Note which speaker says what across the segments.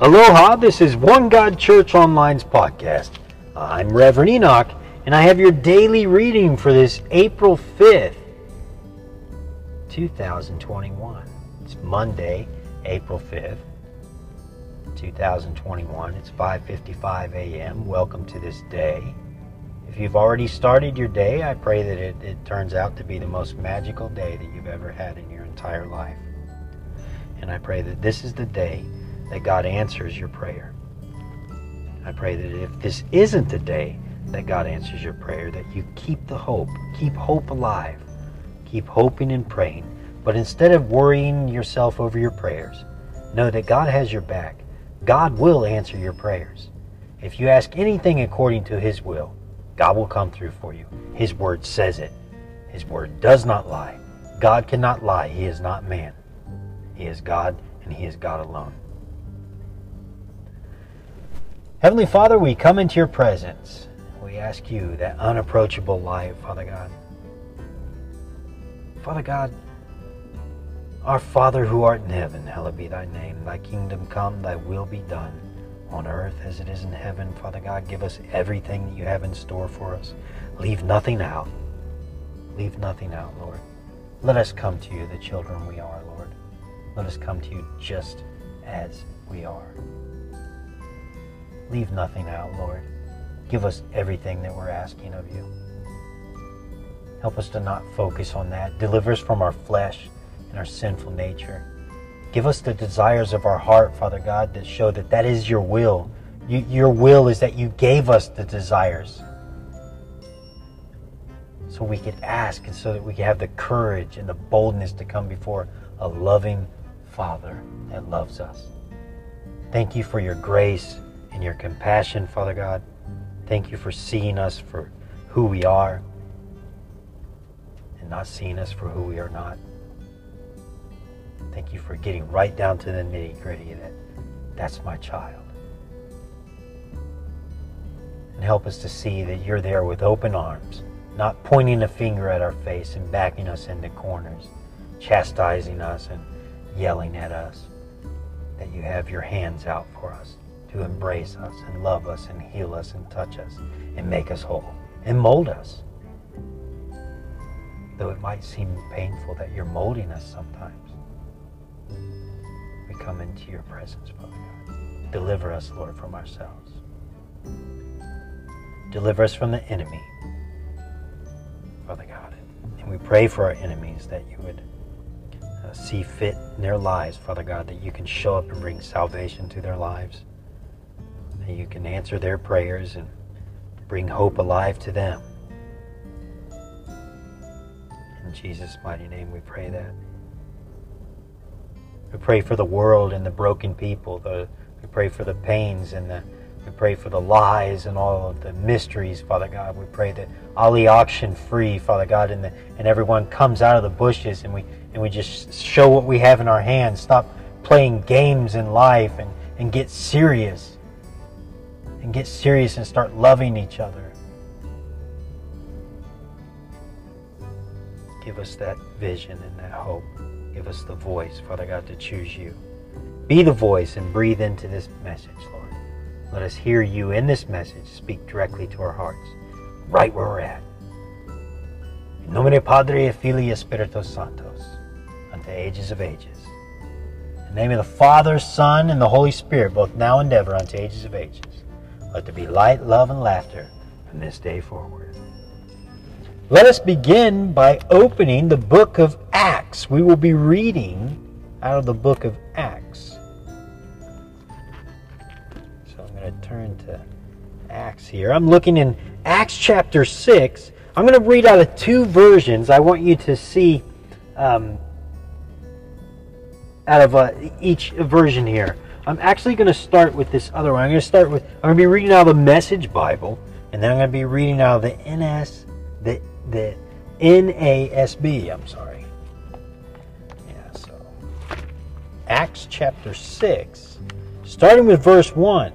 Speaker 1: Aloha, this is One God Church Online's podcast. I'm Reverend Enoch, and I have your daily reading for this April 5th, 2021. It's Monday, April 5th, 2021. It's 5:55 a.m. Welcome to this day. If you've already started your day, I pray that it, it turns out to be the most magical day that you've ever had in your entire life. And I pray that this is the day that God answers your prayer. I pray that if this isn't the day that God answers your prayer, that you keep the hope, keep hope alive, keep hoping and praying. But instead of worrying yourself over your prayers, know that God has your back. God will answer your prayers. If you ask anything according to His will, God will come through for you. His word says it. His word does not lie. God cannot lie. He is not man. He is God, and He is God alone. Heavenly Father, we come into your presence. We ask you that unapproachable light, Father God. Father God, our Father who art in heaven, hallowed be thy name. Thy kingdom come, thy will be done on earth as it is in heaven. Father God, give us everything that you have in store for us. Leave nothing out. Leave nothing out, Lord. Let us come to you, the children we are, Lord. Let us come to you just as we are. Leave nothing out, Lord. Give us everything that we're asking of you. Help us to not focus on that. Deliver us from our flesh and our sinful nature. Give us the desires of our heart, Father God, that show that that is your will. You, your will is that you gave us the desires so we could ask and so that we could have the courage and the boldness to come before a loving Father that loves us. Thank you for your grace and your compassion, Father God. Thank you for seeing us for who we are and not seeing us for who we are not. Thank you for getting right down to the nitty gritty that that's my child. And help us to see that you're there with open arms, not pointing a finger at our face and backing us into corners, chastising us and yelling at us. That you have your hands out for us to embrace us and love us and heal us and touch us and make us whole and mold us. Though it might seem painful that you're molding us sometimes, we come into your presence, Father God. Deliver us, Lord, from ourselves. Deliver us from the enemy, Father God. And we pray for our enemies that you would uh, see fit in their lives, Father God, that you can show up and bring salvation to their lives you can answer their prayers and bring hope alive to them. In Jesus' mighty name we pray that. We pray for the world and the broken people. The, we pray for the pains and the we pray for the lies and all of the mysteries, Father God. We pray that Ali auction free, Father God, and, the, and everyone comes out of the bushes and we and we just show what we have in our hands. Stop playing games in life and, and get serious and get serious and start loving each other. Give us that vision and that hope. Give us the voice, Father God, to choose you. Be the voice and breathe into this message, Lord. Let us hear you in this message speak directly to our hearts, right where we're at. In nomine Padre, Filii, Spiritus Sanctos, unto ages of ages. In the name of the Father, Son, and the Holy Spirit, both now and ever, unto ages of ages. Let there be light, love, and laughter from this day forward. Let us begin by opening the book of Acts. We will be reading out of the book of Acts. So I'm going to turn to Acts here. I'm looking in Acts chapter 6. I'm going to read out of two versions. I want you to see um, out of uh, each version here. I'm actually going to start with this other one. I'm going to start with, I'm going to be reading out of the Message Bible, and then I'm going to be reading out of the NS, the, the NASB, I'm sorry. Yeah, so Acts chapter 6, starting with verse 1.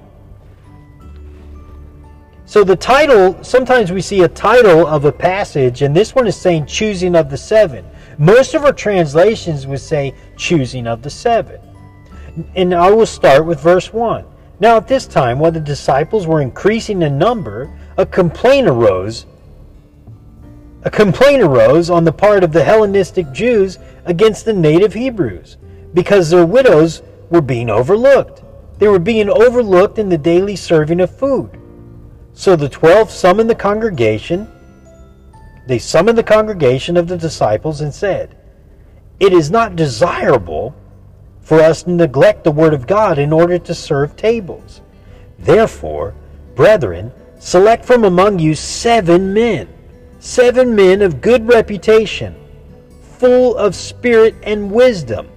Speaker 1: So the title, sometimes we see a title of a passage, and this one is saying choosing of the seven. Most of our translations would say choosing of the seven. And I will start with verse 1. Now, at this time, while the disciples were increasing in number, a complaint arose. A complaint arose on the part of the Hellenistic Jews against the native Hebrews because their widows were being overlooked. They were being overlooked in the daily serving of food. So the twelve summoned the congregation. They summoned the congregation of the disciples and said, It is not desirable for us to neglect the word of God in order to serve tables. Therefore, brethren, select from among you seven men, seven men of good reputation, full of spirit and wisdom,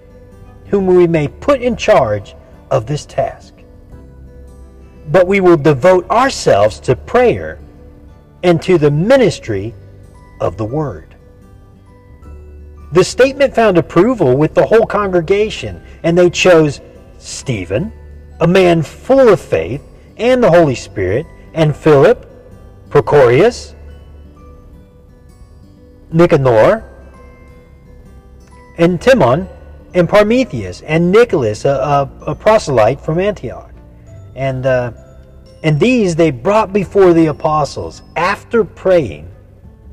Speaker 1: whom we may put in charge of this task. But we will devote ourselves to prayer and to the ministry of the word. The statement found approval with the whole congregation, and they chose Stephen, a man full of faith and the Holy Spirit, and Philip, Prochorus, Nicanor, and Timon, and Parmetheus, and Nicholas, a, a, a proselyte from Antioch. And, uh, and these they brought before the apostles. After praying,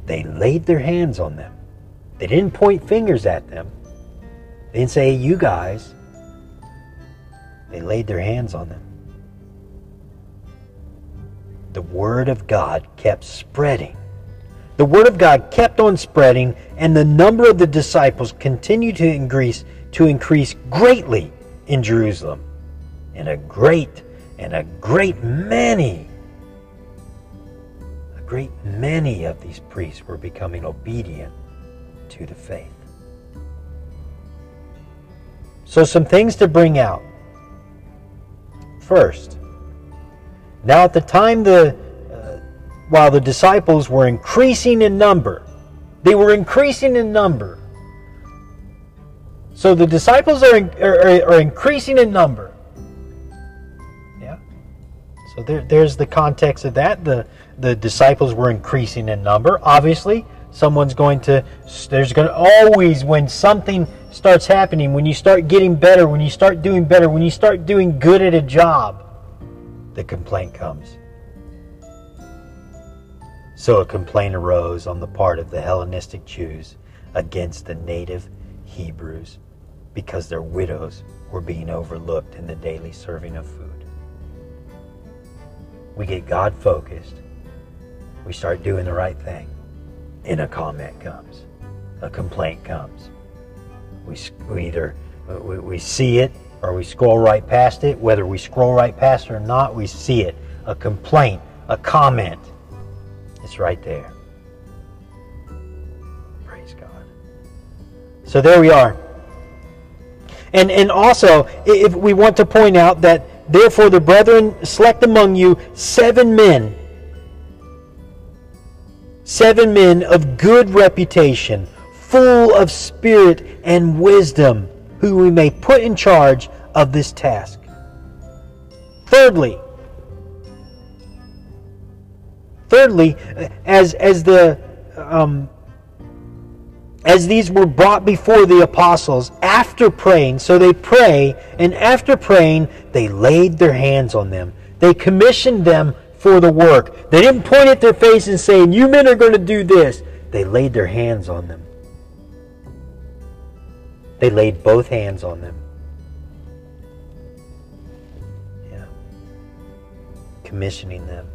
Speaker 1: they laid their hands on them. They didn't point fingers at them. They didn't say, you guys. They laid their hands on them. The Word of God kept spreading. The Word of God kept on spreading, and the number of the disciples continued to increase, to increase greatly in Jerusalem. And a great and a great many, a great many of these priests were becoming obedient to the faith. So, some things to bring out. First, now at the time the uh, while the disciples were increasing in number, they were increasing in number. So the disciples are, are, are increasing in number. Yeah. So there, there's the context of that. The the disciples were increasing in number. Obviously, someone's going to there's going to always when something starts happening when you start getting better when you start doing better when you start doing good at a job the complaint comes. So a complaint arose on the part of the hellenistic jews against the native hebrews because their widows were being overlooked in the daily serving of food. We get god focused. We start doing the right thing and a comment comes, a complaint comes. We, we either uh, we, we see it or we scroll right past it. Whether we scroll right past it or not, we see it. A complaint, a comment. It's right there. Praise God. So there we are. And, and also, if we want to point out that, therefore, the brethren select among you seven men Seven men of good reputation, full of spirit and wisdom, who we may put in charge of this task. Thirdly, thirdly, as as the um, as these were brought before the apostles after praying, so they pray, and after praying, they laid their hands on them. They commissioned them for the work. They didn't point at their face and say, You men are going to do this. They laid their hands on them. They laid both hands on them. Yeah. Commissioning them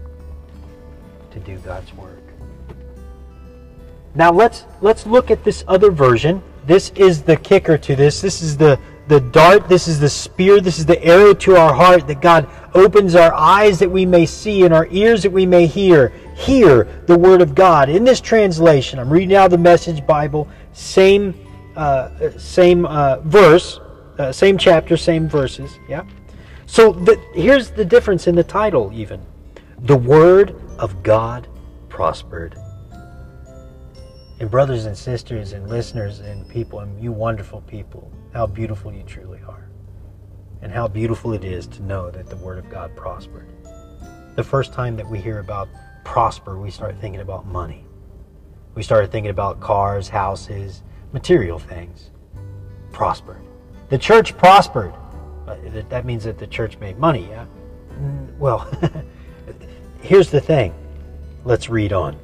Speaker 1: to do God's work. Now let's let's look at this other version. This is the kicker to this. This is the the dart, this is the spear, this is the arrow to our heart that God opens our eyes that we may see and our ears that we may hear. Hear the Word of God. In this translation, I'm reading out the Message Bible, same, uh, same uh, verse, uh, same chapter, same verses. Yeah. So the, here's the difference in the title, even. The Word of God prospered. And brothers and sisters and listeners and people, and you wonderful people, how beautiful you truly. And how beautiful it is to know that the Word of God prospered. The first time that we hear about prosper, we start thinking about money. We started thinking about cars, houses, material things. Prospered. The church prospered. Uh, that, means that the church made money, yeah? Mm, well, here's the thing. Let's read on.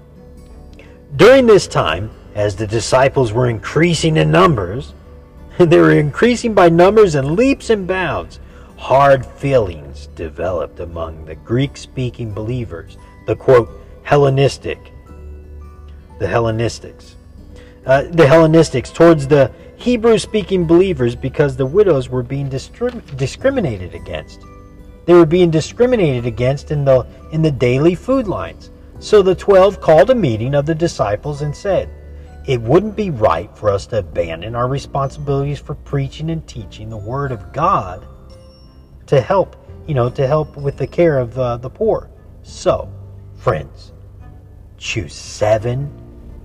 Speaker 1: During this time, as the disciples were increasing in numbers, they were increasing by numbers and leaps and bounds. Hard feelings developed among the Greek speaking believers, the quote, Hellenistic, the Hellenistics, uh, the Hellenistics towards the Hebrew speaking believers because the widows were being discriminated against. They were being discriminated against in the, in the daily food lines. So the twelve called a meeting of the disciples and said, It wouldn't be right for us to abandon our responsibilities for preaching and teaching the Word of God to help, you know, to help with the care of uh, the poor. So, friends, choose seven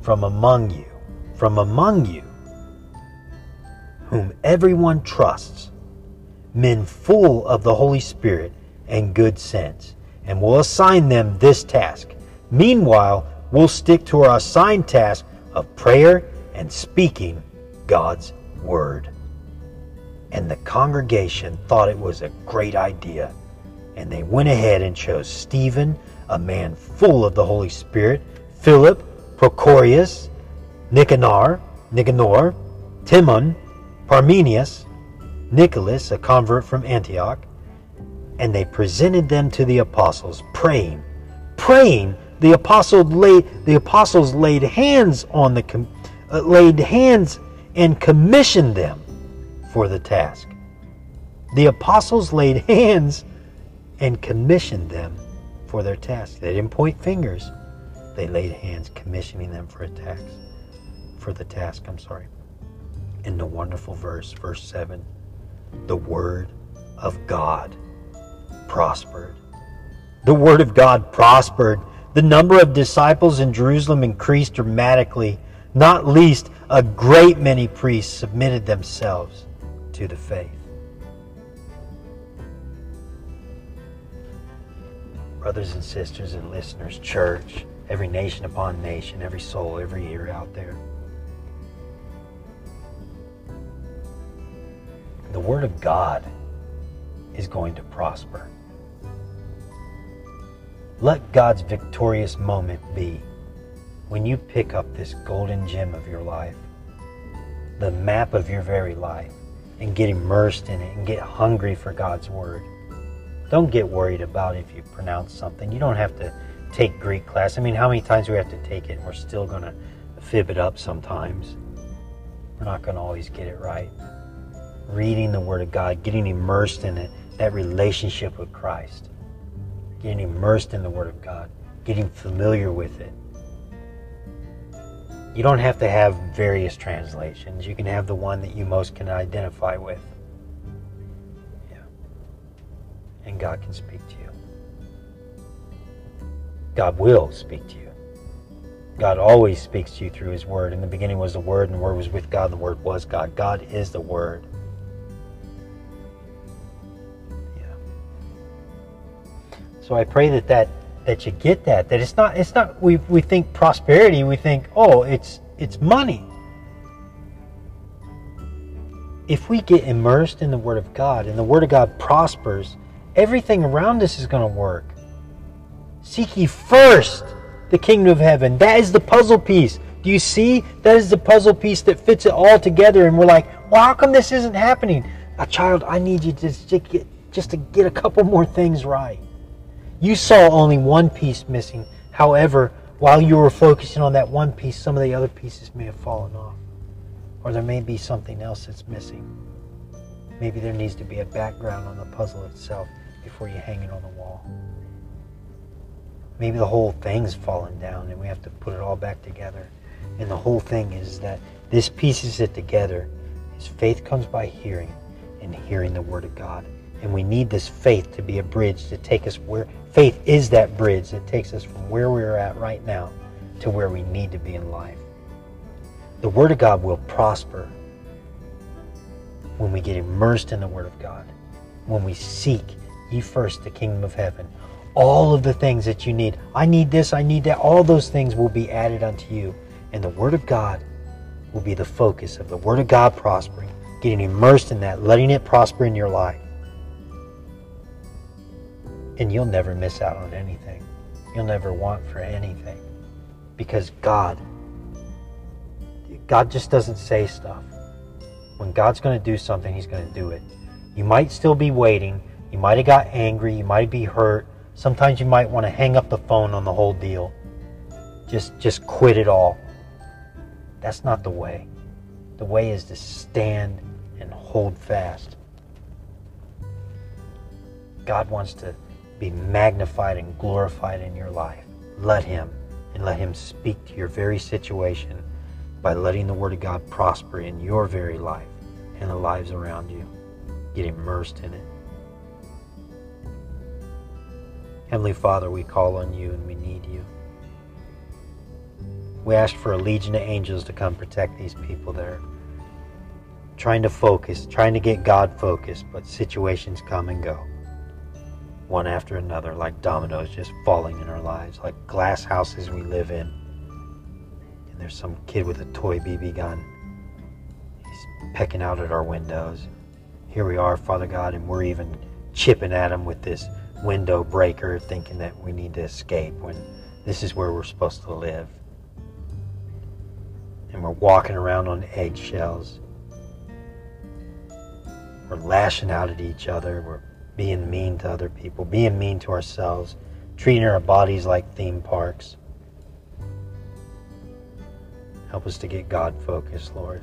Speaker 1: from among you, from among you, whom everyone trusts, men full of the Holy Spirit and good sense, and we'll assign them this task. Meanwhile, we'll stick to our assigned task of prayer and speaking God's Word. And the congregation thought it was a great idea, and they went ahead and chose Stephen, a man full of the Holy Spirit, Philip, Prochorus, Nicanor, Nicanor, Timon, Parmenius, Nicholas, a convert from Antioch, and they presented them to the apostles, praying. Praying, the apostles laid the apostles laid hands on the uh, laid hands and commissioned them for the task. The apostles laid hands and commissioned them for their task. They didn't point fingers. They laid hands commissioning them for a task. For the task, I'm sorry. In the wonderful verse, verse 7, the word of God prospered. The word of God prospered. The number of disciples in Jerusalem increased dramatically. Not least, a great many priests submitted themselves to the faith. Brothers and sisters and listeners, church, every nation upon nation, every soul, every ear out there. The Word of God is going to prosper. Let God's victorious moment be when you pick up this golden gem of your life, the map of your very life, and get immersed in it and get hungry for God's Word. Don't get worried about if you pronounce something. You don't have to take Greek class. I mean, how many times do we have to take it and we're still going to fib it up sometimes? We're not going to always get it right. Reading the Word of God, getting immersed in it, that relationship with Christ getting immersed in the Word of God, getting familiar with it. You don't have to have various translations. You can have the one that you most can identify with. Yeah. And God can speak to you. God will speak to you. God always speaks to you through His Word. In the beginning was the Word, and the Word was with God, the Word was God. God is the Word. So I pray that that that you get that that it's not it's not we we think prosperity we think oh it's it's money. If we get immersed in the Word of God and the Word of God prospers, everything around us is going to work. Seek ye first the kingdom of heaven. That is the puzzle piece. Do you see? That is the puzzle piece that fits it all together. And we're like, well, how come this isn't happening? A child, I need you to just get, just to get a couple more things right. You saw only one piece missing. However, while you were focusing on that one piece, some of the other pieces may have fallen off. Or there may be something else that's missing. Maybe there needs to be a background on the puzzle itself before you hang it on the wall. Maybe the whole thing's fallen down and we have to put it all back together. And the whole thing is that this pieces it together. His faith comes by hearing and hearing the Word of God. And we need this faith to be a bridge to take us where faith is that bridge that takes us from where we're at right now to where we need to be in life. The Word of God will prosper when we get immersed in the Word of God, when we seek ye first the kingdom of heaven. All of the things that you need, I need this, I need that, all those things will be added unto you. And the Word of God will be the focus of the Word of God prospering, getting immersed in that, letting it prosper in your life And you'll never miss out on anything. You'll never want for anything. Because God, God just doesn't say stuff. When God's going to do something, He's going to do it. You might still be waiting. You might have got angry. You might be hurt. Sometimes you might want to hang up the phone on the whole deal. Just, just quit it all. That's not the way. The way is to stand and hold fast. God wants to be magnified and glorified in your life. Let Him and let Him speak to your very situation by letting the Word of God prosper in your very life and the lives around you. Get immersed in it. Heavenly Father, we call on you and we need you. We ask for a legion of angels to come protect these people that are trying to focus, trying to get God focused, but situations come and go. One after another, like dominoes just falling in our lives, like glass houses we live in. And there's some kid with a toy BB gun. He's pecking out at our windows. Here we are, Father God, and we're even chipping at him with this window breaker, thinking that we need to escape when this is where we're supposed to live and we're walking around on eggshells. We're lashing out at each other. We're being mean to other people, being mean to ourselves, treating our bodies like theme parks. Help us to get God focused, Lord.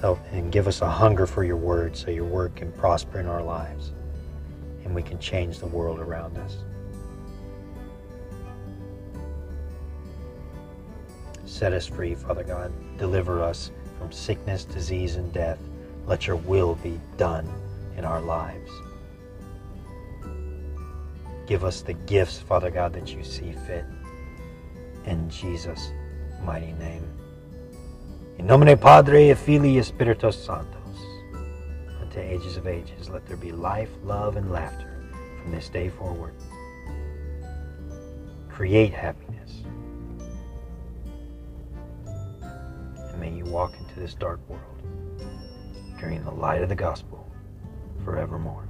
Speaker 1: Help and give us a hunger for your word so your word can prosper in our lives and we can change the world around us. Set us free, Father God. Deliver us from sickness, disease, and death. Let your will be done in our lives. Give us the gifts, Father God, that you see fit. In Jesus' mighty name. In nomine Padre, Filii, Spiritus Sanctus. Unto ages of ages, let there be life, love, and laughter from this day forward. Create happiness And may you walk into this dark world carrying the light of the gospel forevermore.